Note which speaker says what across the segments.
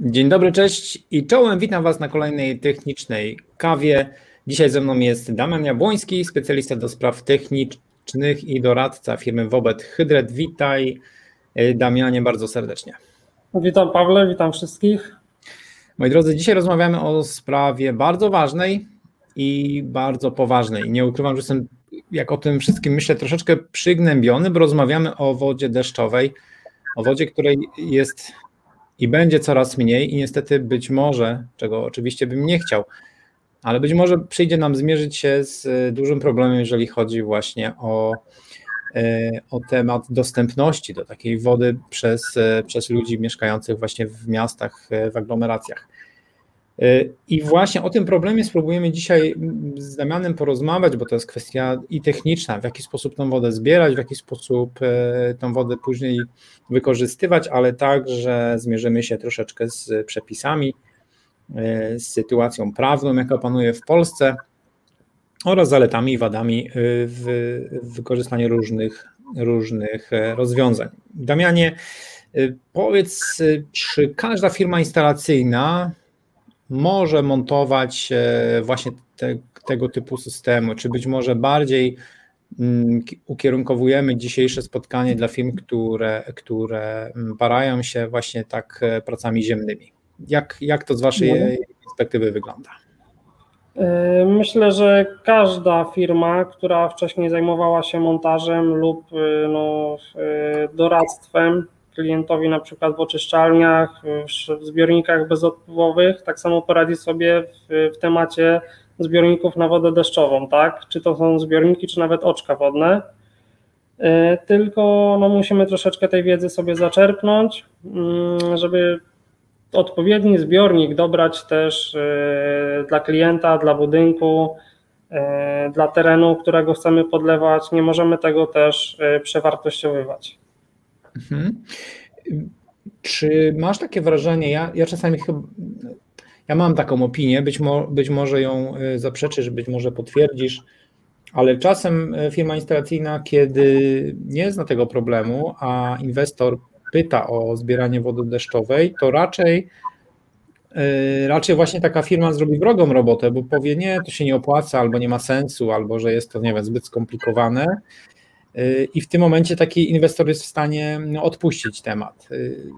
Speaker 1: Dzień dobry, cześć i czołem. Witam Was na kolejnej technicznej kawie. Dzisiaj ze mną jest Damian Jabłoński, specjalista do spraw technicznych i doradca firmy Wobet Hydret. Witaj e, Damianie bardzo serdecznie.
Speaker 2: Witam Pawle, witam wszystkich.
Speaker 1: Moi drodzy, dzisiaj rozmawiamy o sprawie bardzo ważnej i bardzo poważnej. Nie ukrywam, że jestem, jak o tym wszystkim myślę, troszeczkę przygnębiony, bo rozmawiamy o wodzie deszczowej, o wodzie, której jest i będzie coraz mniej i niestety być może, czego oczywiście bym nie chciał, ale być może przyjdzie nam zmierzyć się z dużym problemem, jeżeli chodzi właśnie o, e, o temat dostępności do takiej wody przez, e, przez ludzi mieszkających właśnie w miastach, e, w aglomeracjach. I właśnie o tym problemie spróbujemy dzisiaj z Damianem porozmawiać, bo to jest kwestia i techniczna, w jaki sposób tą wodę zbierać, w jaki sposób e, tą wodę później wykorzystywać, ale także zmierzymy się troszeczkę z przepisami, e, z sytuacją prawną, jaka panuje w Polsce oraz zaletami i wadami e, w wykorzystaniu różnych, różnych rozwiązań. Damianie, powiedz, czy każda firma instalacyjna może montować e, właśnie te, tego typu systemy, czy być może bardziej mm, ukierunkowujemy dzisiejsze spotkanie dla firm, które, które mm, barają się właśnie tak e, pracami ziemnymi. Jak, jak to z Waszej no. perspektywy wygląda?
Speaker 2: E, myślę, że każda firma, która wcześniej zajmowała się montażem lub no, doradztwem, klientowi na przykład w oczyszczalniach, w zbiornikach bezodpływowych, tak samo poradzi sobie w, w temacie zbiorników na wodę deszczową, tak? Czy to są zbiorniki, czy nawet oczka wodne. E, tylko no, musimy troszeczkę tej wiedzy sobie zaczerpnąć, mm, żeby odpowiedni zbiornik dobrać też e, dla klienta, dla budynku, e, dla terenu, którego chcemy podlewać. Nie możemy tego też przewartościowywać. Mhm.
Speaker 1: Czy masz takie wrażenie, ja, ja czasami chyba, ja mam taką opinię, być, mo, być może ją y, zaprzeczysz, być może potwierdzisz, ale czasem y, firma instalacyjna, kiedy nie zna tego problemu, a inwestor pyta o zbieranie wody deszczowej, to raczej y, raczej właśnie taka firma zrobi wrogą robotę, bo powie nie, to się nie opłaca, albo nie ma sensu, albo że jest to, nie wiem, zbyt skomplikowane i w tym momencie taki inwestor jest w stanie no, odpuścić temat.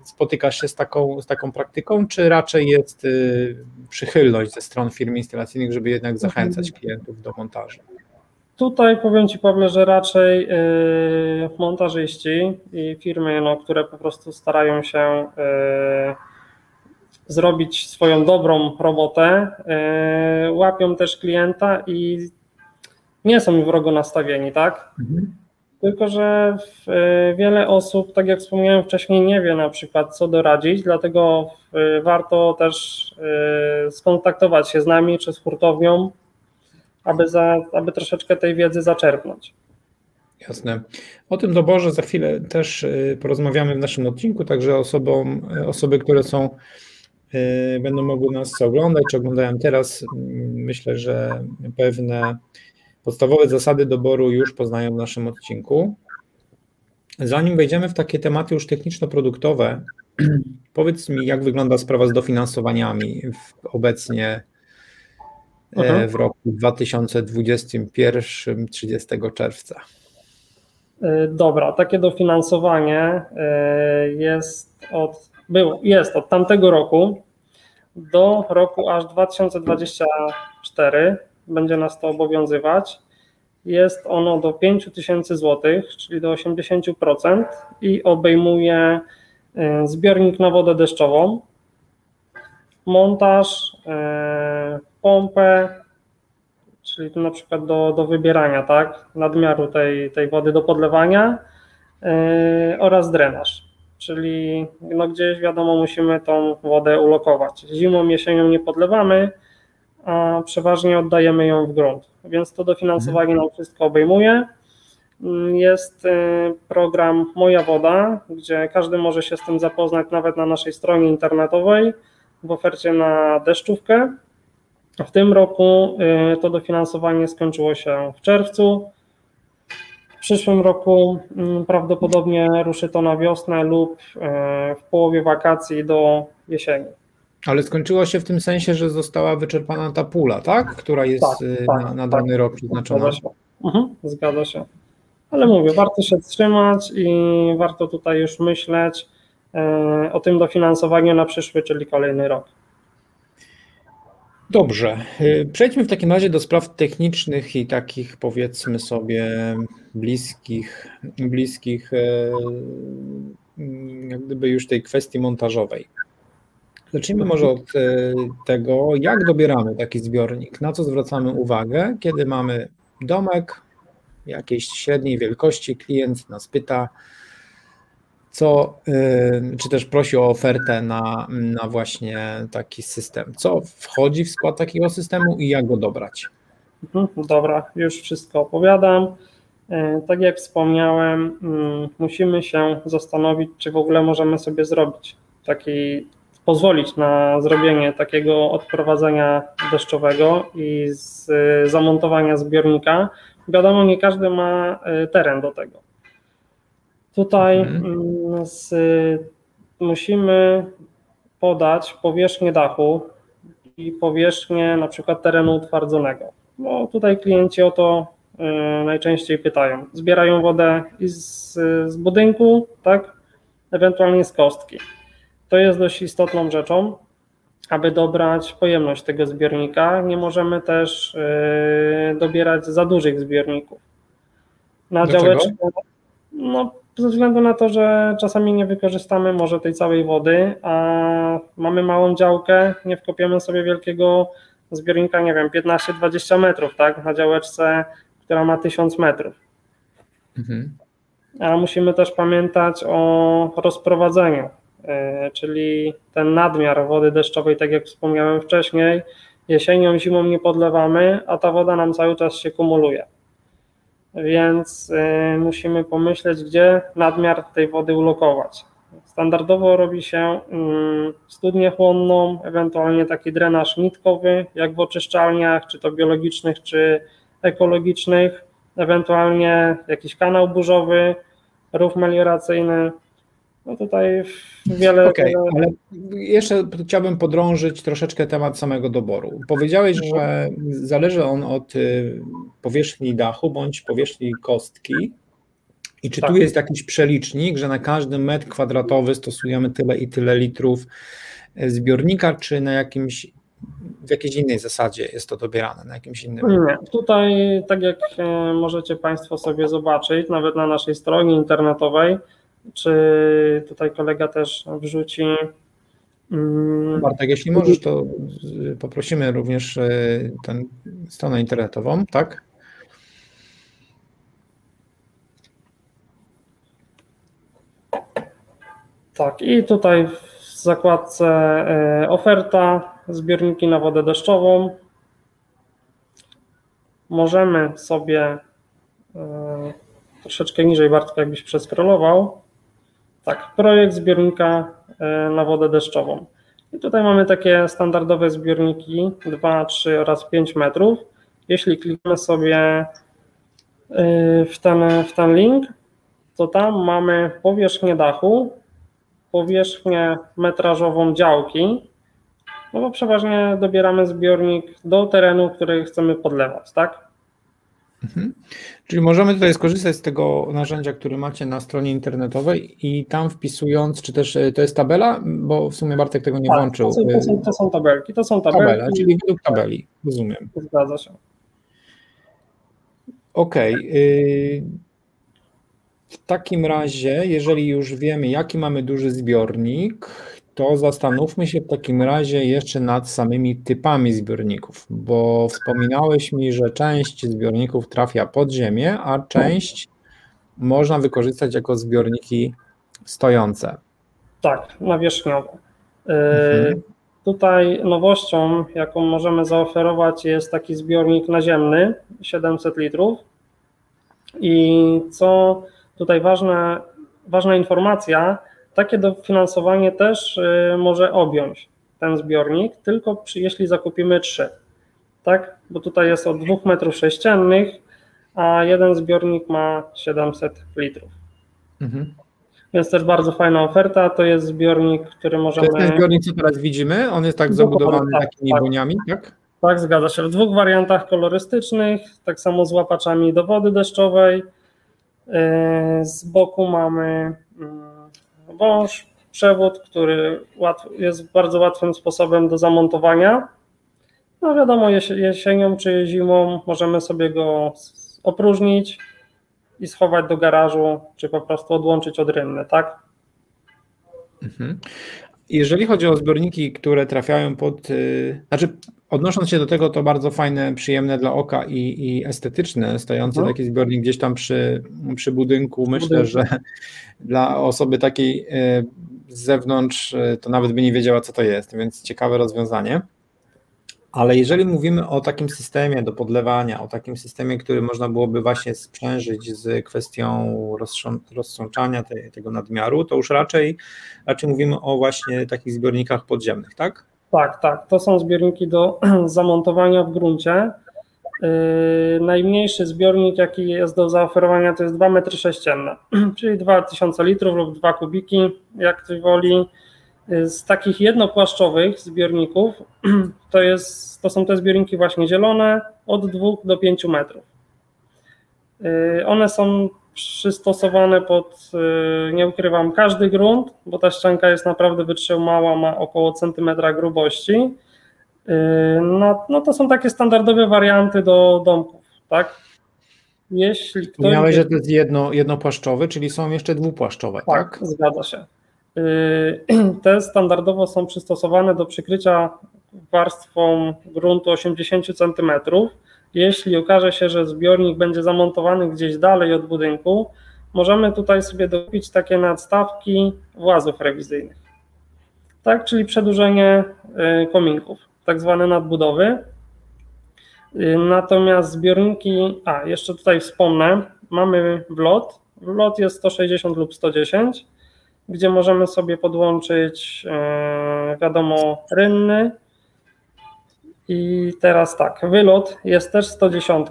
Speaker 1: Spotykasz się z taką, z taką praktyką, czy raczej jest y, przychylność ze stron firm instalacyjnych, żeby jednak zachęcać klientów do montażu?
Speaker 2: Tutaj powiem Ci, Pawle, że raczej y, montażyści i firmy, no, które po prostu starają się y, zrobić swoją dobrą robotę, łapią też klienta i nie są wrogo nastawieni, tak? Mhm. Tylko, że e, wiele osób, tak jak wspomniałem wcześniej, nie wie na przykład co doradzić, dlatego e, warto też e, skontaktować się z nami czy z hurtownią, aby, za, aby troszeczkę tej wiedzy zaczerpnąć.
Speaker 1: Jasne. O tym doborze za chwilę też porozmawiamy w naszym odcinku, także osobom, osoby, które są, będą mogły nas oglądać, czy oglądają teraz, myślę, że pewne Podstawowe zasady doboru już poznają w naszym odcinku. Zanim wejdziemy w takie tematy już techniczno-produktowe, powiedz mi, jak wygląda sprawa z dofinansowaniami obecnie e, w roku 2021, 30 czerwca?
Speaker 2: E, dobra, takie dofinansowanie e, jest od, było, jest od tamtego roku do roku aż 2024 będzie nas to obowiązywać. Jest ono do 5000 zł, czyli do 80% i obejmuje e, zbiornik na wodę deszczową, montaż, e, pompę, czyli tu na przykład do, do wybierania, tak, nadmiaru tej, tej wody do podlewania e, oraz drenaż, czyli no gdzieś wiadomo musimy tą wodę ulokować. Zimą, jesienią nie podlewamy, a przeważnie oddajemy ją w grunt. Więc to dofinansowanie nam wszystko obejmuje. Jest y, program Moja Woda, gdzie każdy może się z tym zapoznać nawet na naszej stronie internetowej w ofercie na deszczówkę. W tym roku y, to dofinansowanie skończyło się w czerwcu. W przyszłym roku mm, prawdopodobnie ruszy to na wiosnę lub y, w połowie wakacji do jesieni.
Speaker 1: Ale skończyło się w tym sensie, że została wyczerpana ta pula, tak? Która jest tak, y, tak, na, na, dany tak. rok przeznaczona.
Speaker 2: Zgadza się. Mhm, zgadza się. Ale mówię, warto się trzymać i warto tutaj już myśleć e, o tym dofinansowaniu na przyszły, czyli kolejny rok.
Speaker 1: Dobrze. Y, przejdźmy w takim razie do spraw technicznych i takich powiedzmy sobie bliskich, bliskich e, jak gdyby już tej kwestii montażowej. Zacznijmy może od e, tego, jak dobieramy taki zbiornik, na co zwracamy uwagę, kiedy mamy domek jakiejś średniej wielkości, klient nas pyta, co, y, czy też prosi o ofertę na, na właśnie taki system. Co wchodzi w skład takiego systemu i jak go dobrać?
Speaker 2: Mhm, dobra, już wszystko opowiadam. Y, tak jak wspomniałem, mm, musimy się zastanowić, czy w ogóle możemy sobie zrobić taki, pozwolić na zrobienie takiego odprowadzenia deszczowego i z zamontowania zbiornika. Wiadomo, nie każdy ma y, teren do tego. Tutaj mhm. Mm, z, musimy podać powierzchnię dachu i powierzchnię na przykład terenu utwardzonego. Bo tutaj klienci o to y, najczęściej pytają. Zbierają wodę z, z budynku, tak? Ewentualnie z kostki. To jest dość istotną rzeczą, aby dobrać pojemność tego zbiornika. Nie możemy też y, dobierać za dużych zbiorników.
Speaker 1: Na działeczkę,
Speaker 2: no, ze względu na to, że czasami nie wykorzystamy może tej całej wody, a mamy małą działkę, nie wkopiemy sobie wielkiego zbiornika, nie wiem, 15-20 metrów, tak, na działeczce, która ma 1000 metrów. Mhm. A musimy też pamiętać o rozprowadzeniu, czyli ten nadmiar wody deszczowej, tak jak wspomniałem wcześniej, jesienią, zimą nie podlewamy, a ta woda nam cały czas się kumuluje więc y, musimy pomyśleć, gdzie nadmiar tej wody ulokować. Standardowo robi się mm, studnię chłonną, ewentualnie taki drenaż nitkowy, jak w oczyszczalniach, czy to biologicznych, czy ekologicznych, ewentualnie jakiś kanał burzowy, rów melioracyjny. No tutaj wiele.
Speaker 1: Okay, ale jeszcze chciałbym podrążyć troszeczkę temat samego doboru. Powiedziałeś, że zależy on od y, powierzchni dachu bądź powierzchni kostki. I czy tak. tu jest jakiś przelicznik, że na każdy metr kwadratowy stosujemy tyle i tyle litrów y, zbiornika, czy na jakimś w jakiejś innej zasadzie jest to dobierane, na jakimś innym?
Speaker 2: Nie, tutaj tak jak y, możecie Państwo sobie zobaczyć, nawet na naszej stronie internetowej, czy tutaj kolega też wrzuci.
Speaker 1: Mm, Bartek, jeśli możesz, to poprosimy również e, tę stronę internetową, tak?
Speaker 2: Tak, i tutaj w zakładce e, oferta, zbiorniki na wodę deszczową. Możemy sobie e, troszeczkę niżej, Bartek, jakbyś przeskrolował. Tak, projekt zbiornika e, na wodę deszczową. I tutaj mamy takie standardowe zbiorniki 2, 3 oraz 5 metrów. Jeśli klikniemy sobie e, w ten, w ten link, to tam mamy powierzchnię dachu, powierzchnię metrażową działki, no bo przeważnie dobieramy zbiornik do terenu, który chcemy podlewać, tak?
Speaker 1: Mhm. Czyli możemy tutaj skorzystać z tego narzędzia, które macie na stronie internetowej i tam wpisując, czy też e, to jest tabela, bo w sumie Bartek tego nie tak, włączył. To
Speaker 2: są, to, są, to są, tabelki, to są tabelki. Tabela,
Speaker 1: czyli według tabeli, rozumiem.
Speaker 2: Zgadza się.
Speaker 1: Okej. Okay. W takim razie, jeżeli już wiemy, jaki mamy duży zbiornik, to zastanówmy się w takim razie jeszcze nad samymi typami zbiorników, bo wspominałeś mi, że część zbiorników trafia pod ziemię, a część można wykorzystać jako zbiorniki stojące.
Speaker 2: Tak, nawierzchniowe. Mhm. Tutaj nowością, jaką możemy zaoferować, jest taki zbiornik naziemny 700 litrów. I co tutaj ważne, ważna informacja, takie dofinansowanie też y, może objąć ten zbiornik, tylko przy, jeśli zakupimy trzy. Tak? Bo tutaj jest od 2 metrów sześciennych, a jeden zbiornik ma 700 litrów. Mhm. Więc też bardzo fajna oferta. To jest zbiornik, który możemy.
Speaker 1: To jest ten zbiornik, co teraz widzimy. On jest tak zabudowany tak, takimi tak. buniami, tak?
Speaker 2: Tak, zgadza się. W dwóch wariantach kolorystycznych, tak samo z łapaczami do wody deszczowej. E, z boku mamy mm, wąż, przewód, który jest bardzo łatwym sposobem do zamontowania. No wiadomo, jesienią czy zimą możemy sobie go opróżnić i schować do garażu, czy po prostu odłączyć od rynny, tak?
Speaker 1: Mhm. Jeżeli chodzi o zbiorniki, które trafiają pod, yy, znaczy odnosząc się do tego, to bardzo fajne, przyjemne dla oka i, i estetyczne, stojący no. taki zbiornik gdzieś tam przy, przy budynku, myślę, budynku. że dla osoby takiej yy, z zewnątrz yy, to nawet by nie wiedziała, co to jest, więc ciekawe rozwiązanie. Ale jeżeli mówimy o takim systemie do podlewania, o takim systemie, który można byłoby właśnie sprzężyć z kwestią rozsączania te, tego nadmiaru, to już raczej, raczej mówimy o właśnie takich zbiornikach podziemnych, tak?
Speaker 2: Tak, tak. To są zbiorniki do zamontowania w gruncie. Yy, najmniejszy zbiornik, jaki jest do zaoferowania, to jest 2 metry sześcienne, czyli 2000 litrów lub 2 kubiki, jak ktoś woli. Z takich jednopłaszczowych zbiorników to, jest, to są te zbiorniki właśnie zielone od 2 do 5 metrów. Y, one są przystosowane pod, y, nie ukrywam, każdy grunt, bo ta ścianka jest naprawdę wytrzymała, ma około centymetra grubości. Y, no, no to są takie standardowe warianty do domków, tak?
Speaker 1: Jeśli ktoś... Miałeś, że to jest jedno, jednopłaszczowy, czyli są jeszcze dwupłaszczowe, tak? Tak,
Speaker 2: zgadza się. Y, te standardowo są przystosowane do przykrycia warstwą gruntu 80 cm. Jeśli okaże się, że zbiornik będzie zamontowany gdzieś dalej od budynku, możemy tutaj sobie dokupić takie nadstawki włazów rewizyjnych. Tak, czyli przedłużenie y, kominków, tak zwane nadbudowy. Y, natomiast zbiorniki, a jeszcze tutaj wspomnę, mamy wlot. Wlot jest 160 lub 110 gdzie możemy sobie podłączyć, e, wiadomo, rynny. I teraz tak, wylot jest też 110.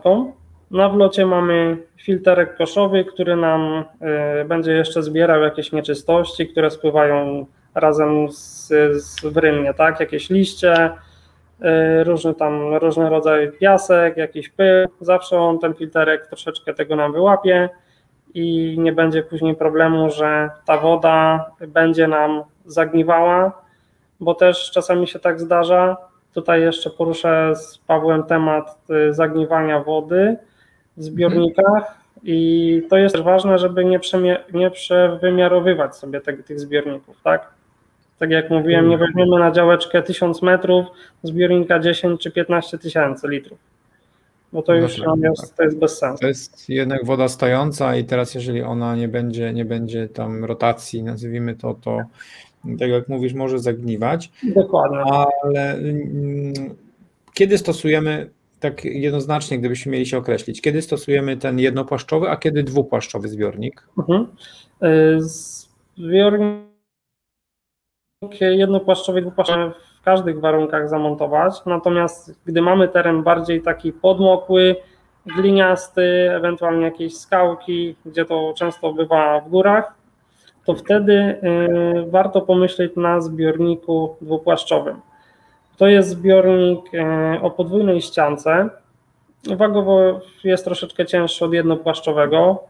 Speaker 2: Na wlocie mamy filterek koszowy, który nam e, będzie jeszcze zbierał jakieś nieczystości, które spływają razem z, z w rynnie, tak? Jakieś liście, e, różny tam, różny rodzaj piasek, jakiś pył. Zawsze on ten filterek troszeczkę tego nam wyłapie i nie będzie później problemu, że ta woda będzie nam zagniwała, bo też czasami się tak zdarza. Tutaj jeszcze poruszę z Pawłem temat y, zagniwania wody w zbiornikach i to jest ważne, żeby nie, nie przewymiarowywać sobie te, tych zbiorników, tak? Tak jak mówiłem, nie weźmiemy na działeczkę 1000 metrów zbiornika 10 czy 15 tysięcy litrów bo to już no, jest, to jest bez sensu.
Speaker 1: To jest jednak woda stojąca i teraz jeżeli ona nie będzie, nie będzie tam rotacji, nazwijmy to, to tak jak mówisz, może zagniwać.
Speaker 2: Dokładnie.
Speaker 1: Ale mm, kiedy stosujemy, tak jednoznacznie, gdybyśmy mieli się określić, kiedy stosujemy ten jednopłaszczowy, a kiedy dwupłaszczowy zbiornik? Mhm.
Speaker 2: Y, zbiornik jednopłaszczowy, dwupłaszczowy każdych warunkach zamontować. Natomiast gdy mamy teren bardziej taki podmokły, gliniasty, ewentualnie jakieś skałki, gdzie to często bywa w górach, to wtedy y, warto pomyśleć na zbiorniku dwupłaszczowym. To jest zbiornik y, o podwójnej ściance. Wagowo jest troszeczkę cięższy od jednopłaszczowego.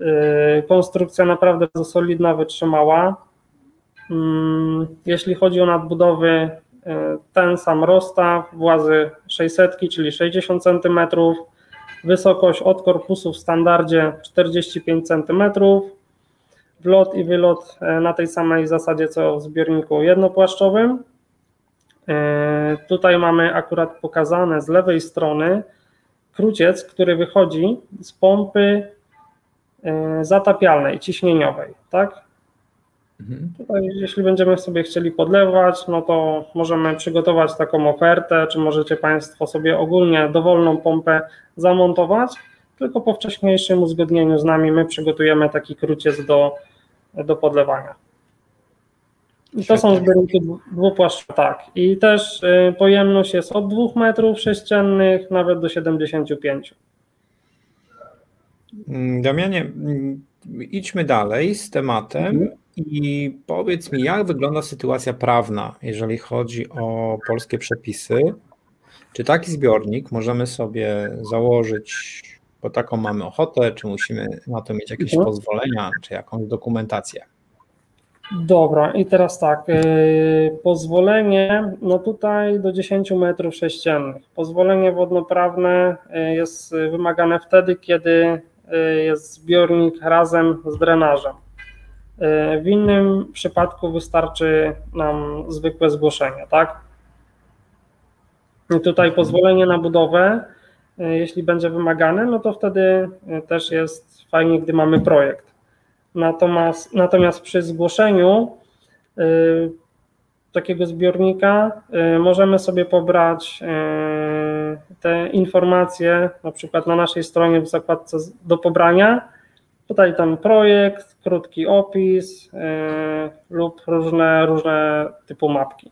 Speaker 2: Y, konstrukcja naprawdę solidna, wytrzymała. Mm, jeśli chodzi o nadbudowy, ten sam rozstaw, włazy 600, czyli 60 cm, wysokość od korpusu w standardzie 45 cm, wlot i wylot e, na tej samej zasadzie co w zbiorniku jednopłaszczowym. E, tutaj mamy akurat pokazane z lewej strony kruciec, który wychodzi z pompy e, zatapialnej, ciśnieniowej. Tak? Mhm. Tutaj, jeśli będziemy sobie chcieli podlewać, no to możemy przygotować taką ofertę, czy możecie Państwo sobie ogólnie dowolną pompę zamontować, tylko po wcześniejszym uzgodnieniu z nami my przygotujemy taki kruciec do, do podlewania. I to są zbiorniki dwupłaszczowe, tak. I też y, pojemność jest od 2 metrów sześciennych nawet do 75.
Speaker 1: Mm, Damianie, mm, idźmy dalej z tematem mhm. I powiedz mi, jak wygląda sytuacja prawna, jeżeli chodzi o polskie przepisy. Czy taki zbiornik możemy sobie założyć, bo taką mamy ochotę, czy musimy na to mieć jakieś mhm. pozwolenia, czy jakąś dokumentację?
Speaker 2: Dobra, i teraz tak, yy, pozwolenie, no tutaj do 10 metrów sześciennych. Pozwolenie wodnoprawne yy, jest wymagane wtedy, kiedy yy, jest zbiornik razem z drenażem. Yy, w innym przypadku wystarczy nam zwykłe zgłoszenie, tak? I tutaj pozwolenie na budowę, yy, jeśli będzie wymagane, no to wtedy yy, też jest fajnie, gdy mamy projekt. Natomiast, natomiast przy zgłoszeniu y, takiego zbiornika y, możemy sobie pobrać y, te informacje, na przykład na naszej stronie w zakładce do pobrania. Tutaj ten projekt, krótki opis lub różne, różne typu mapki.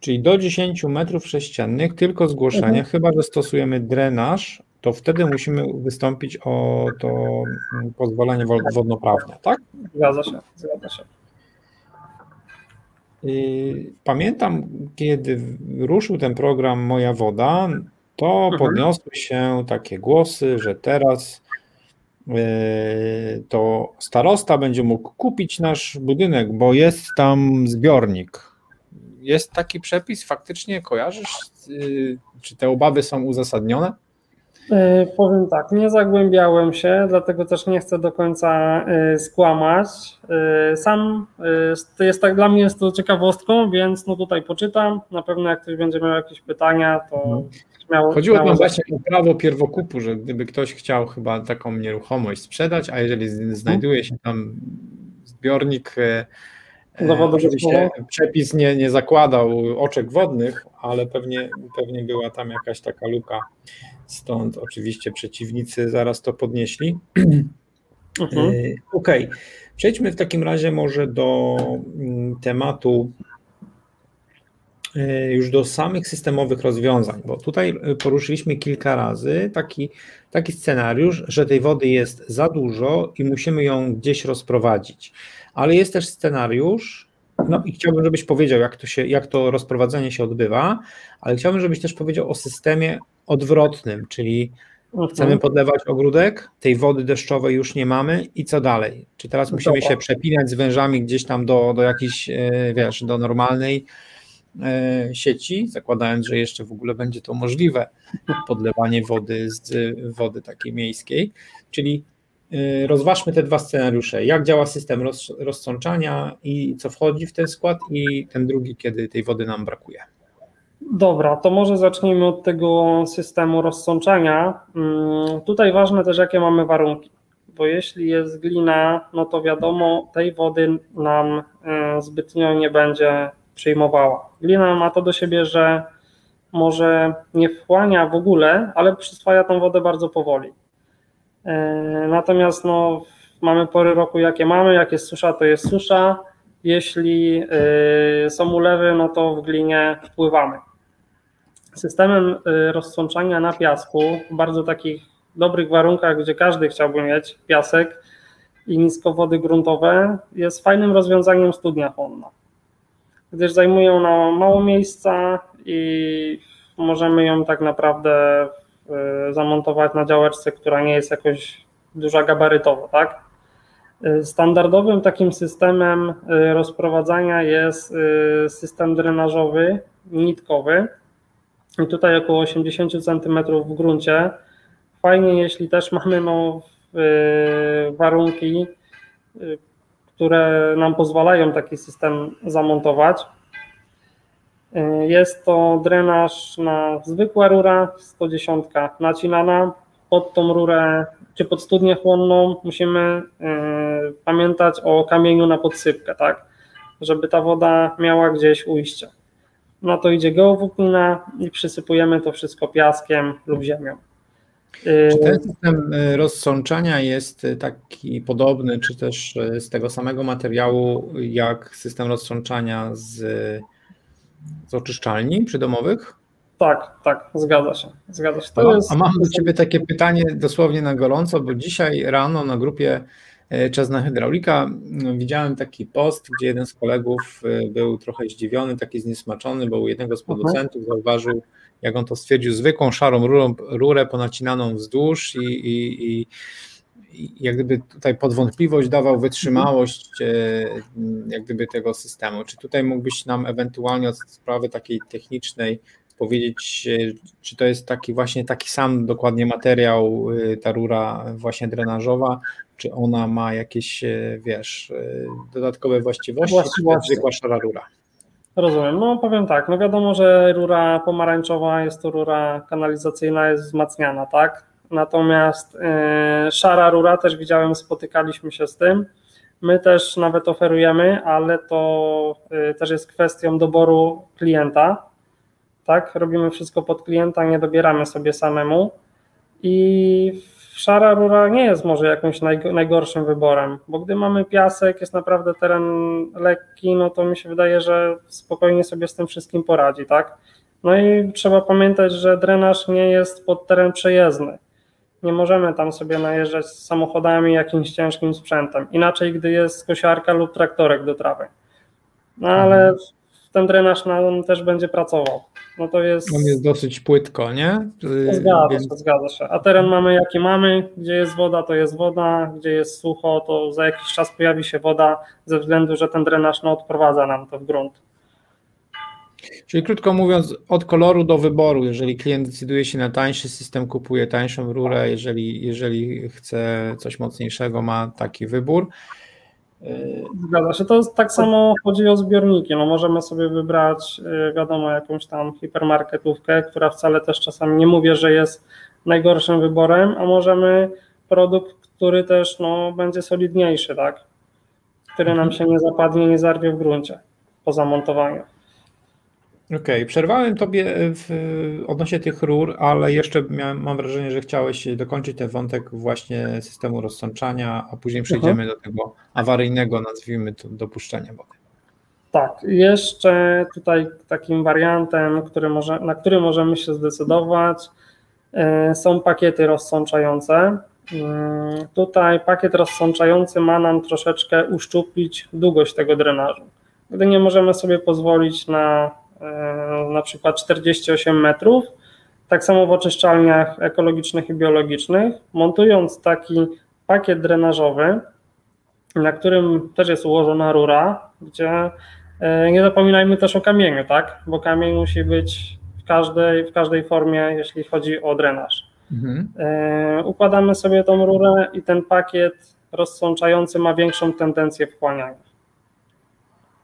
Speaker 1: Czyli do 10 metrów sześciennych tylko zgłoszenie, mhm. chyba że stosujemy drenaż, to wtedy musimy wystąpić o to pozwolenie wodnoprawne, tak?
Speaker 2: Zgadza się, zgadza się.
Speaker 1: Pamiętam, kiedy ruszył ten program Moja Woda, to mhm. podniosły się takie głosy, że teraz to starosta będzie mógł kupić nasz budynek, bo jest tam zbiornik. Jest taki przepis, faktycznie kojarzysz? Y, czy te obawy są uzasadnione?
Speaker 2: E, powiem tak, nie zagłębiałem się, dlatego też nie chcę do końca e, skłamać. E, sam to jest tak, dla mnie jest to ciekawostką, więc no tutaj poczytam. Na pewno jak ktoś będzie miał jakieś pytania, to mhm.
Speaker 1: Chodziło tam właśnie o prawo pierwokupu, że gdyby ktoś chciał chyba taką nieruchomość sprzedać, a jeżeli znajduje się tam zbiornik Oczywiście przepis nie, nie zakładał oczek wodnych, ale pewnie, pewnie była tam jakaś taka luka Stąd oczywiście przeciwnicy zaraz to podnieśli. Mhm. E, okej, okay. przejdźmy w takim razie może do mm, tematu e, już do samych systemowych rozwiązań, bo tutaj poruszyliśmy kilka razy taki, taki scenariusz, że tej wody jest za dużo i musimy ją gdzieś rozprowadzić. Ale jest też scenariusz, no i chciałbym, żebyś powiedział, jak to, się, jak to rozprowadzenie się odbywa, ale chciałbym, żebyś też powiedział o systemie odwrotnym, czyli chcemy podlewać ogródek, tej wody deszczowej już nie mamy i co dalej? Czy teraz musimy się przepinać z wężami gdzieś tam do, do jakiejś, e, wiesz, do normalnej e, sieci, zakładając, że jeszcze w ogóle będzie to możliwe, podlewanie wody z wody takiej miejskiej, czyli e, rozważmy te dwa scenariusze. Jak działa system roz, rozsączania i co wchodzi w ten skład i ten drugi, kiedy tej wody nam brakuje.
Speaker 2: Dobra, to może zacznijmy od tego systemu rozsączania. Mm, tutaj ważne też, jakie mamy warunki, bo jeśli jest glina, no to wiadomo, tej wody nam e, zbytnio nie będzie przyjmowała. Glina ma to do siebie, że może nie wchłania w ogóle, ale przyswaja tą wodę bardzo powoli. E, natomiast no, mamy pory roku, jakie mamy, jak jest susza, to jest susza. Jeśli e, są ulewy, no to w glinie wpływamy systemem y, rozsączania na piasku, w bardzo takich dobrych warunkach, gdzie każdy chciałby mieć piasek i niskowody gruntowe, jest fajnym rozwiązaniem studnia chłonna, gdyż zajmują na mało miejsca i możemy ją tak naprawdę y, zamontować na działeczce, która nie jest jakoś duża gabarytowo, tak? Y, standardowym takim systemem rozprowadzania jest system drenażowy nitkowy, i tutaj około 80 cm w gruncie. Fajnie, jeśli też mamy no, warunki, y, które nam pozwalają taki system zamontować. Y, jest to drenaż na zwykła rura 110 nacinana. Pod tą rurę czy pod studnię chłonną musimy y, pamiętać o kamieniu na podsypkę, tak? Żeby ta woda miała gdzieś ujście na to idzie geowłóknina i przysypujemy to wszystko piaskiem lub ziemią.
Speaker 1: Czy ten system y, rozsączania jest y, taki podobny, czy też z tego samego materiału, jak system rozsączania z, z oczyszczalni przydomowych?
Speaker 2: Tak, tak, zgadza się. Zgadza się.
Speaker 1: To a, jest... a mam do Ciebie takie pytanie dosłownie na gorąco, bo dzisiaj rano na grupie e, Czas na hydraulika no, widziałem taki post, gdzie jeden z kolegów e, był trochę zdziwiony, taki zniesmaczony, bo u jednego z producentów zauważył, jak on to stwierdził, zwykłą szarą rurą, rurę ponacinaną wzdłuż i, i, i jak gdyby tutaj pod wątpliwość dawał wytrzymałość e, jak gdyby tego systemu. Czy tutaj mógłbyś nam ewentualnie od sprawy takiej technicznej powiedzieć, e, czy to jest taki właśnie taki sam dokładnie materiał, e, ta rura właśnie drenażowa, czy ona ma jakieś, wiesz, dodatkowe właściwości, właściwości. czy zwykła szara rura?
Speaker 2: Rozumiem. No powiem tak, no wiadomo, że rura pomarańczowa jest to rura kanalizacyjna, jest wzmacniana, tak? Natomiast yy, szara rura też widziałem, spotykaliśmy się z tym. My też nawet oferujemy, ale to yy, też jest kwestią doboru klienta. Tak, robimy wszystko pod klienta, nie dobieramy sobie samemu. I szara rura nie jest może jakimś najgorszym wyborem, bo gdy mamy piasek, jest naprawdę teren lekki, no to mi się wydaje, że spokojnie sobie z tym wszystkim poradzi, tak? No i trzeba pamiętać, że drenaż nie jest pod teren przejezdny nie możemy tam sobie najeżdżać z samochodami, jakimś ciężkim sprzętem. Inaczej, gdy jest kosiarka lub traktorek do trawy. No ale mhm. ten drenaż na on też będzie pracował. No to jest...
Speaker 1: On jest dosyć płytko, nie?
Speaker 2: Zgadza Więc... się, zgadza się. A teren mamy jaki mamy, gdzie jest woda, to jest woda, gdzie jest sucho, to za jakiś czas pojawi się woda, ze względu, że ten drenaż no, odprowadza nam to w grunt.
Speaker 1: Czyli krótko mówiąc, od koloru do wyboru. Jeżeli klient decyduje się na tańszy system, kupuje tańszą rurę. Jeżeli, jeżeli chce coś mocniejszego, ma taki wybór.
Speaker 2: Zgadza się. To tak samo chodzi o zbiorniki. No możemy sobie wybrać, y, wiadomo, jakąś tam hipermarketówkę, która wcale też czasami nie mówię, że jest najgorszym wyborem, a możemy produkt, który też no, będzie solidniejszy, tak? Który nam się nie zapadnie, nie zarwie w gruncie po zamontowaniu.
Speaker 1: Okej, okay. przerwałem Tobie w, odnośnie tych rur, ale jeszcze miałem, mam wrażenie, że chciałeś dokończyć ten wątek właśnie systemu rozsączania, a później przejdziemy do tego awaryjnego, nazwijmy to, dopuszczenia wody.
Speaker 2: Tak, jeszcze tutaj takim wariantem, który może, na który możemy się zdecydować, e, są pakiety rozsączające. Mm, tutaj pakiet rozsączający ma nam troszeczkę uszczuplić długość tego drenażu. Gdy nie możemy sobie pozwolić na E, na przykład 48 metrów. Tak samo w oczyszczalniach ekologicznych i biologicznych, montując taki pakiet drenażowy, na którym też jest ułożona rura, gdzie e, nie zapominajmy też o kamieniu, tak? Bo kamień musi być w każdej, w każdej formie, jeśli chodzi o drenaż. Mhm. E, układamy sobie tą rurę i ten pakiet rozsączający ma większą tendencję wchłaniania.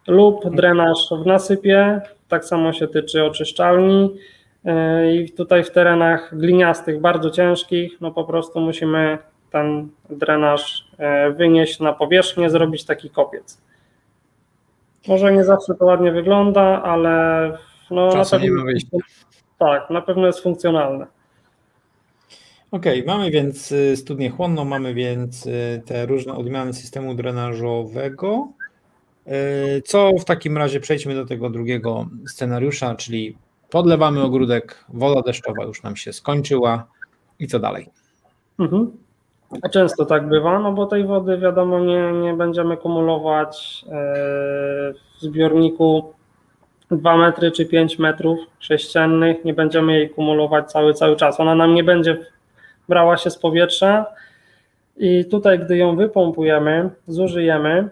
Speaker 2: Lub drenaż w nasypie, tak samo się tyczy oczyszczalni e, i tutaj w terenach gliniastych, bardzo ciężkich, no po prostu musimy ten drenaż e, wynieść na powierzchnię, zrobić taki kopiec. Może nie zawsze to ładnie wygląda, ale no
Speaker 1: na pewno,
Speaker 2: tak, na pewno jest funkcjonalne.
Speaker 1: Okej, okay, mamy więc y, studnię chłonną, mamy więc y, te różne odmiany systemu drenażowego. E, co w takim razie przejdźmy do tego drugiego scenariusza, czyli podlewamy ogródek, woda deszczowa już nam się skończyła i co dalej? Mhm.
Speaker 2: Często tak bywa, no bo tej wody wiadomo nie, nie będziemy kumulować e, w zbiorniku 2 metry czy 5 metrów sześciennych, nie będziemy jej kumulować cały, cały czas. Ona nam nie będzie brała się z powietrza i tutaj, gdy ją wypompujemy, zużyjemy,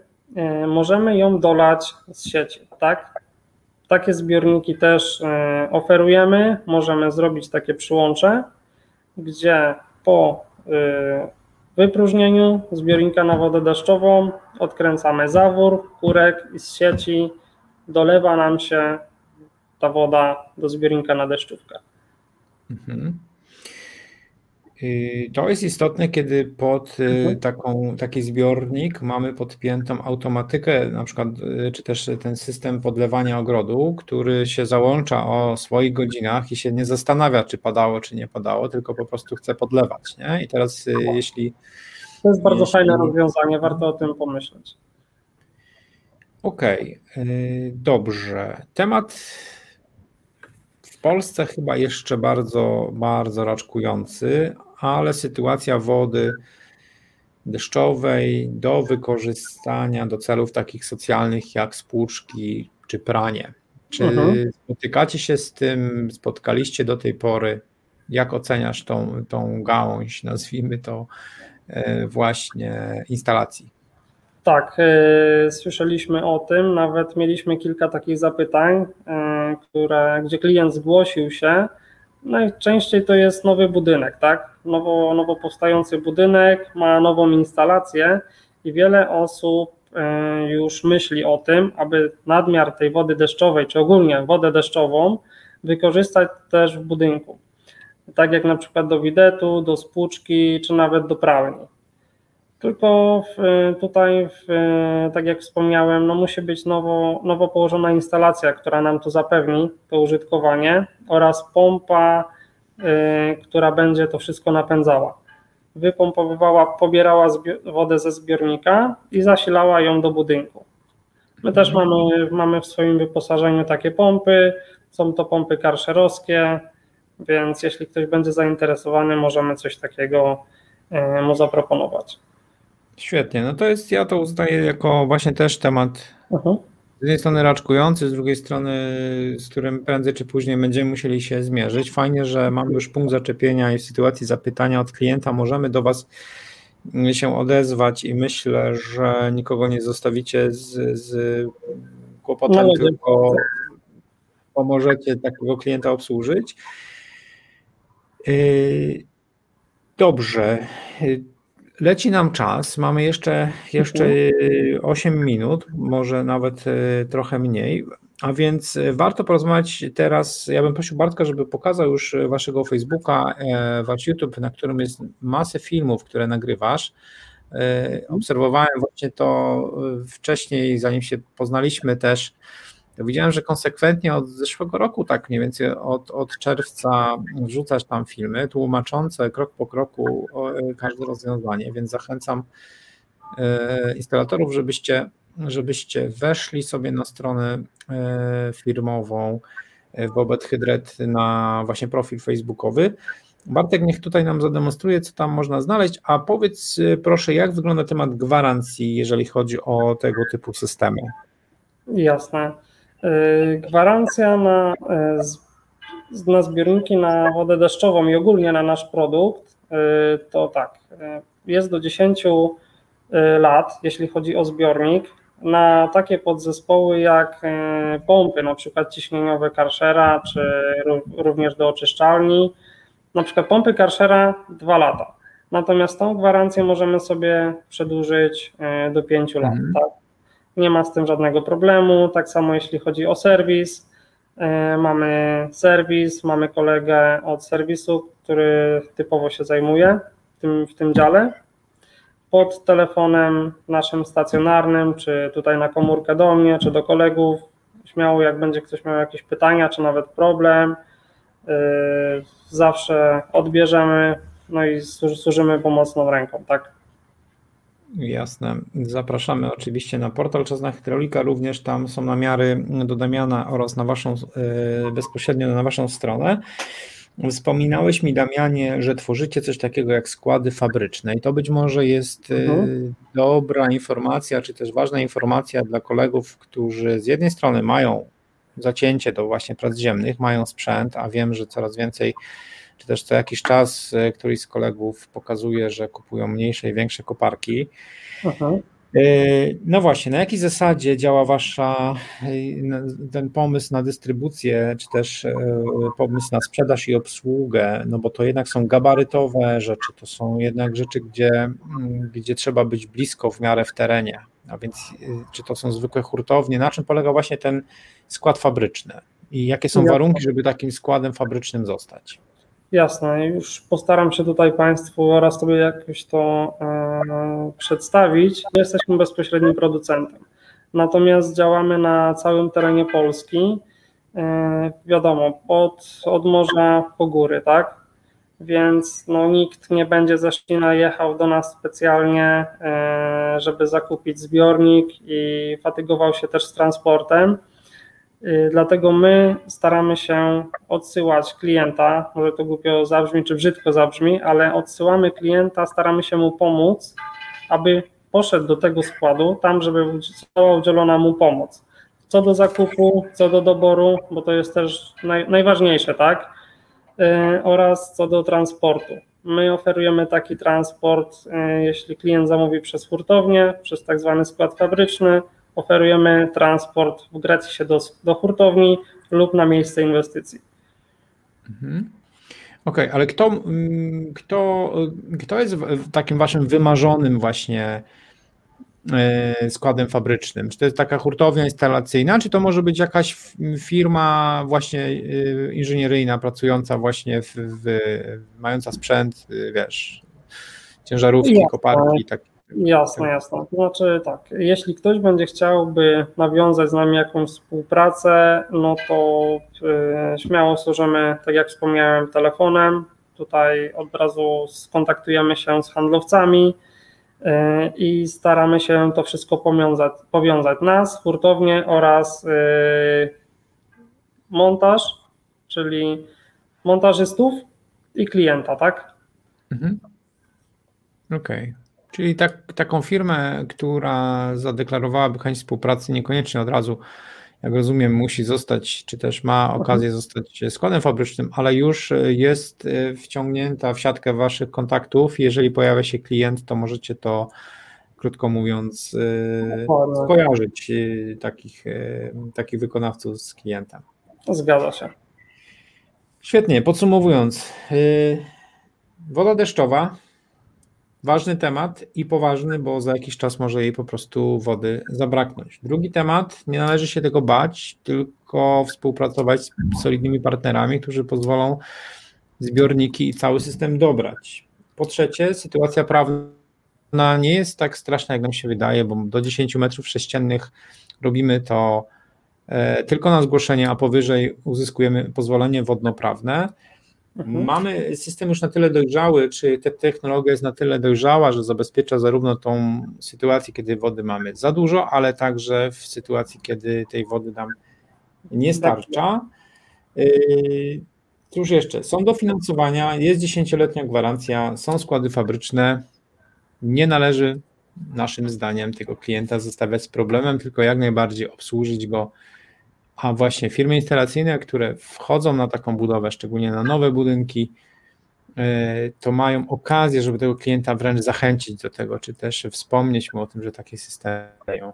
Speaker 2: możemy ją dolać z sieci, tak? Takie zbiorniki też e, oferujemy. Możemy zrobić takie przyłącze, gdzie po e, wypróżnieniu zbiornika na wodę deszczową odkręcamy zawór, kurek i z sieci dolewa nam się ta woda do zbiornika na deszczówkę. Mhm.
Speaker 1: Y, to jest istotne, kiedy pod y, mhm. taką, taki zbiornik mamy podpiętą automatykę, na przykład, y, czy też ten system podlewania ogrodu, który się załącza o swoich godzinach i się nie zastanawia, czy padało, czy nie padało, tylko po prostu chce podlewać. Nie? I teraz, jeśli.
Speaker 2: To jest bardzo jeśli... fajne rozwiązanie, warto o tym pomyśleć.
Speaker 1: Okej, okay. dobrze. Temat w Polsce chyba jeszcze bardzo, bardzo raczkujący, ale sytuacja wody deszczowej do wykorzystania do celów takich socjalnych jak spłuczki czy pranie. Czy mhm. spotykacie się z tym, spotkaliście do tej pory? Jak oceniasz tą, tą gałąź, nazwijmy to, e, właśnie instalacji?
Speaker 2: Tak, e, słyszeliśmy o tym, nawet mieliśmy kilka takich zapytań, e, które, gdzie klient zgłosił się. Najczęściej to jest nowy budynek, tak? Nowo, nowo powstający budynek ma nową instalację i wiele osób e, już myśli o tym, aby nadmiar tej wody deszczowej, czy ogólnie wodę deszczową, wykorzystać też w budynku. Tak jak na przykład do widetu, do spłuczki, czy nawet do pralni. Tylko w, tutaj, w, tak jak wspomniałem, no musi być nowo, nowo położona instalacja, która nam tu zapewni to użytkowanie oraz pompa, y, która będzie to wszystko napędzała. Wypompowywała, pobierała wodę ze zbiornika i zasilała ją do budynku. My też mamy, mamy w swoim wyposażeniu takie pompy. Są to pompy karszerowskie, więc jeśli ktoś będzie zainteresowany, możemy coś takiego mu zaproponować.
Speaker 1: Świetnie, no to jest, ja to uznaję jako właśnie też temat uh-huh. z jednej strony raczkujący, z drugiej strony, z którym prędzej czy później będziemy musieli się zmierzyć. Fajnie, że mamy już punkt zaczepienia i w sytuacji zapytania od klienta możemy do Was się odezwać i myślę, że nikogo nie zostawicie z, z kłopotem, no, tylko pomożecie takiego klienta obsłużyć. Yy, dobrze. Leci nam czas, mamy jeszcze, jeszcze 8 mhm. minut, może nawet e, trochę mniej, a więc e, warto porozmawiać teraz. Ja bym prosił Bartka, żeby pokazał już waszego Facebooka, wasz YouTube, na którym jest masę filmów, które nagrywasz. Mhm. Obserwowałem właśnie to wcześniej, zanim się poznaliśmy też widziałem, że konsekwentnie od zeszłego roku, tak mniej więcej od, od czerwca, wrzucasz tam filmy tłumaczące krok po kroku każde rozwiązanie, więc zachęcam e, instalatorów, żebyście, żebyście weszli sobie na stronę e, firmową e, Bobet Hydret na właśnie profil facebookowy. Bartek niech tutaj nam zademonstruje, co tam można znaleźć, a powiedz proszę, jak wygląda temat gwarancji, jeżeli chodzi o tego typu systemy.
Speaker 2: Jasne. Y, gwarancja na, y, na zbiorniki na wodę deszczową i ogólnie na nasz produkt y, to tak, jest do 10 lat, jeśli chodzi o zbiornik. Na takie podzespoły jak pompy, na przykład ciśnieniowe Karshera, czy również do oczyszczalni. Na przykład pompy Karshera 2 lata. Natomiast tą gwarancję możemy sobie przedłużyć do 5 lat. Mhm. Tak? Nie ma z tym żadnego problemu. Tak samo jeśli chodzi o serwis, e, mamy serwis, mamy kolegę od serwisu, który typowo się zajmuje w tym, w tym dziale. Pod telefonem naszym stacjonarnym, czy tutaj na komórkę do mnie, czy do kolegów, śmiało jak będzie ktoś miał jakieś pytania, czy nawet problem, e, zawsze odbierzemy, no i służymy pomocną ręką, tak?
Speaker 1: Jasne. Zapraszamy oczywiście na portal Czasna Hydraulika, również tam są namiary do Damiana oraz na waszą, e, bezpośrednio na waszą stronę. Wspominałeś mi, Damianie, że tworzycie coś takiego jak składy fabryczne i to być może jest e, mhm. dobra informacja, czy też ważna informacja dla kolegów, którzy z jednej strony mają zacięcie do właśnie prac ziemnych, mają sprzęt, a wiem, że coraz więcej czy też co jakiś czas e, któryś z kolegów pokazuje, że kupują mniejsze i większe koparki. Aha. E, no właśnie, na jakiej zasadzie działa wasza e, ten pomysł na dystrybucję, czy też pomysł na sprzedaż i obsługę? No bo to jednak są gabarytowe rzeczy, to są jednak rzeczy, gdzie, mm, gdzie trzeba być blisko w miarę w terenie. A więc czy to są zwykłe hurtownie? Na czym polega właśnie ten skład fabryczny? I jakie są warunki, żeby takim składem fabrycznym zostać?
Speaker 2: Jasne, już postaram się tutaj Państwu oraz Tobie jakoś to e, przedstawić. Jesteśmy bezpośrednim producentem, natomiast działamy na całym terenie Polski. E, wiadomo, od, od morza po góry, tak? Więc no, nikt nie będzie ze Szczecina jechał do nas specjalnie, e, żeby zakupić zbiornik i fatygował się też z transportem dlatego my staramy się odsyłać klienta, może to głupio zabrzmi czy brzydko zabrzmi, ale odsyłamy klienta, staramy się mu pomóc, aby poszedł do tego składu, tam, żeby została udzielona mu pomoc. Co do zakupu, co do doboru, bo to jest też naj, najważniejsze, tak? Yy, oraz co do transportu. My oferujemy taki transport, yy, jeśli klient zamówi przez hurtownię, przez tak zwany skład fabryczny, oferujemy transport w Grecji do, do hurtowni lub na miejsce inwestycji.
Speaker 1: Mhm. Okej, okay, ale kto, mm, kto, kto jest takim waszym wymarzonym właśnie e, składem fabrycznym? Czy to jest taka hurtownia instalacyjna, czy to może być jakaś firma właśnie e, inżynieryjna pracująca właśnie w, w mająca sprzęt, e, wiesz, ciężarówki, koparki i tak
Speaker 2: Jasne, jasne. To znaczy tak, jeśli ktoś będzie chciałby nawiązać z nami jakąś współpracę, no to y, śmiało służymy, tak jak wspomniałem, telefonem. Tutaj od razu skontaktujemy się z handlowcami y, i staramy się to wszystko powiązać, powiązać nas, hurtownię oraz y, montaż, czyli montażystów i klienta, tak? Mhm.
Speaker 1: Okej. Okay. Czyli tak, taką firmę, która zadeklarowałaby chęć współpracy, niekoniecznie od razu, jak rozumiem, musi zostać, czy też ma mhm. okazję zostać składem fabrycznym, ale już jest e, wciągnięta w siatkę Waszych kontaktów. Jeżeli pojawia się klient, to możecie to, krótko mówiąc, e, skojarzyć e, takich, takich wykonawców z klientem.
Speaker 2: Zgadza się.
Speaker 1: Świetnie. Podsumowując, woda deszczowa Ważny temat i poważny, bo za jakiś czas może jej po prostu wody zabraknąć. Drugi temat, nie należy się tego bać, tylko współpracować z solidnymi partnerami, którzy pozwolą zbiorniki i cały system dobrać. Po trzecie, sytuacja prawna nie jest tak straszna, jak nam się wydaje, bo do 10 metrów sześciennych robimy to e, tylko na zgłoszenie, a powyżej uzyskujemy pozwolenie wodnoprawne. Mhm. Mamy system już na tyle dojrzały, czy ta technologia jest na tyle dojrzała, że zabezpiecza zarówno tą sytuację, kiedy wody mamy za dużo, ale także w sytuacji, kiedy tej wody nam nie starcza. Y, cóż jeszcze? Są dofinansowania, jest dziesięcioletnia gwarancja, są składy fabryczne. Nie należy naszym zdaniem tego klienta zostawiać z problemem, tylko jak najbardziej obsłużyć go a właśnie firmy instalacyjne, które wchodzą na taką budowę, szczególnie na nowe budynki, e, to mają okazję, żeby tego klienta wręcz zachęcić do tego, czy też wspomnieć mu o tym, że takie systemy mają.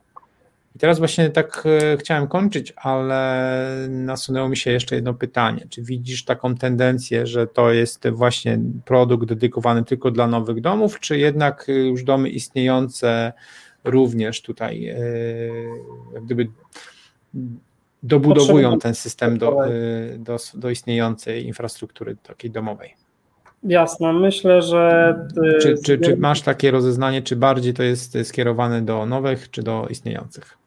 Speaker 1: I teraz właśnie tak e, chciałem kończyć, ale nasunęło mi się jeszcze jedno pytanie. Czy widzisz taką tendencję, że to jest właśnie produkt dedykowany tylko dla nowych domów, czy jednak już domy istniejące również tutaj e, jak gdyby dobudowują ten system do, y, do, do istniejącej infrastruktury takiej domowej.
Speaker 2: Jasne, myślę, że.
Speaker 1: Czy, czy, czy, masz takie rozeznanie, czy bardziej to jest skierowane do nowych, czy do istniejących?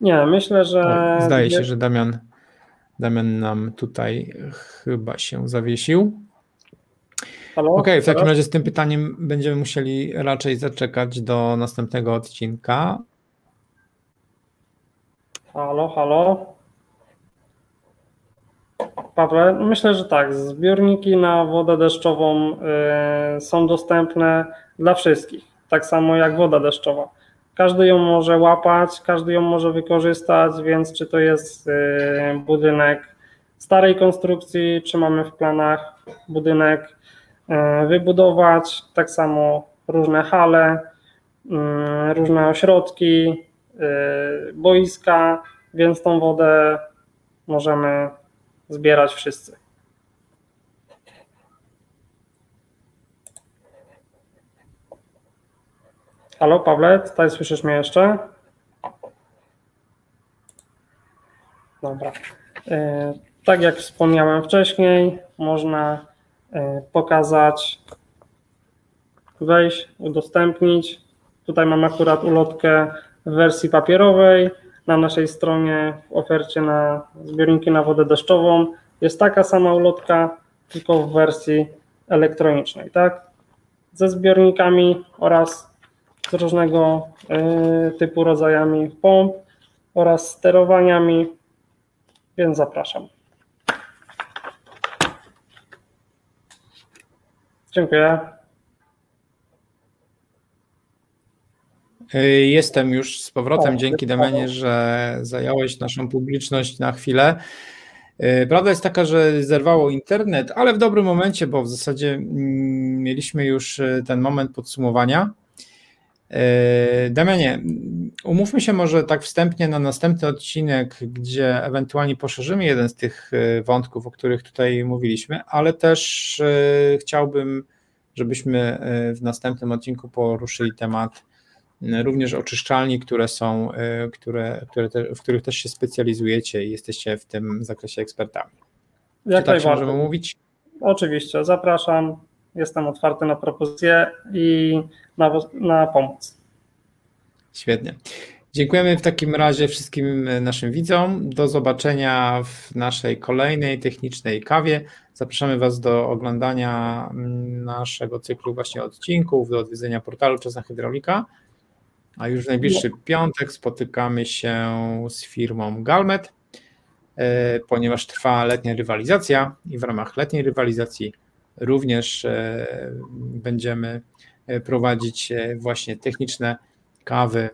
Speaker 2: Nie, myślę, że.
Speaker 1: Zdaje się, że Damian, Damian nam tutaj chyba się zawiesił. Okej, okay, w takim razie z tym pytaniem będziemy musieli raczej zaczekać do następnego odcinka.
Speaker 2: Halo, halo. Pawle, myślę, że tak. Zbiorniki na wodę deszczową y, są dostępne dla wszystkich, tak samo jak woda deszczowa. Każdy ją może łapać, każdy ją może wykorzystać, więc czy to jest y, budynek starej konstrukcji, czy mamy w planach budynek y, wybudować, tak samo różne hale, różne ośrodki, boiska, więc tą wodę możemy zbierać wszyscy. Halo Pawle, tutaj słyszysz mnie jeszcze? Dobra. Y, tak jak wspomniałem wcześniej, można y, pokazać, wejść, udostępnić. Tutaj mam akurat ulotkę w wersji papierowej. Na naszej stronie w ofercie na zbiorniki na wodę deszczową jest taka sama ulotka, tylko w wersji elektronicznej, tak? Ze zbiornikami oraz z różnego y, typu rodzajami pomp oraz sterowaniami więc zapraszam. Dziękuję.
Speaker 1: Y, jestem już z powrotem. O, Dzięki Damianie, że zająłeś naszą publiczność na chwilę. Y, prawda jest taka, że zerwało internet, ale w dobrym momencie, bo w zasadzie mm, mieliśmy już y, ten moment podsumowania. Damianie, umówmy się może tak wstępnie na następny odcinek, gdzie ewentualnie poszerzymy jeden z tych wątków, o których tutaj mówiliśmy, ale też chciałbym, żebyśmy w następnym odcinku poruszyli temat również oczyszczalni, które są, e, które, które te, w których też się specjalizujecie i jesteście w tym zakresie ekspertami.
Speaker 2: Jak
Speaker 1: Czy tak możemy mówić?
Speaker 2: Oczywiście, zapraszam. Jestem otwarty na propozycje i na, na pomoc.
Speaker 1: Świetnie. Dziękujemy w takim razie wszystkim naszym widzom. Do zobaczenia w naszej kolejnej technicznej kawie. Zapraszamy Was do oglądania naszego cyklu właśnie odcinków, do odwiedzenia portalu Czasna Hydraulika. A już w najbliższy piątek spotykamy się z firmą Galmet, e, ponieważ trwa letnia rywalizacja i w ramach letniej rywalizacji również e, będziemy e, prowadzić właśnie techniczne kawy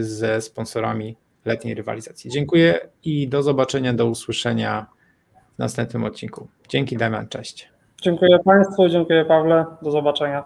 Speaker 1: ze sponsorami letniej rywalizacji. Dziękuję i do zobaczenia, do usłyszenia w następnym odcinku. Dzięki Damian, cześć.
Speaker 2: Dziękuję Państwu, dziękuję Pawle, do zobaczenia.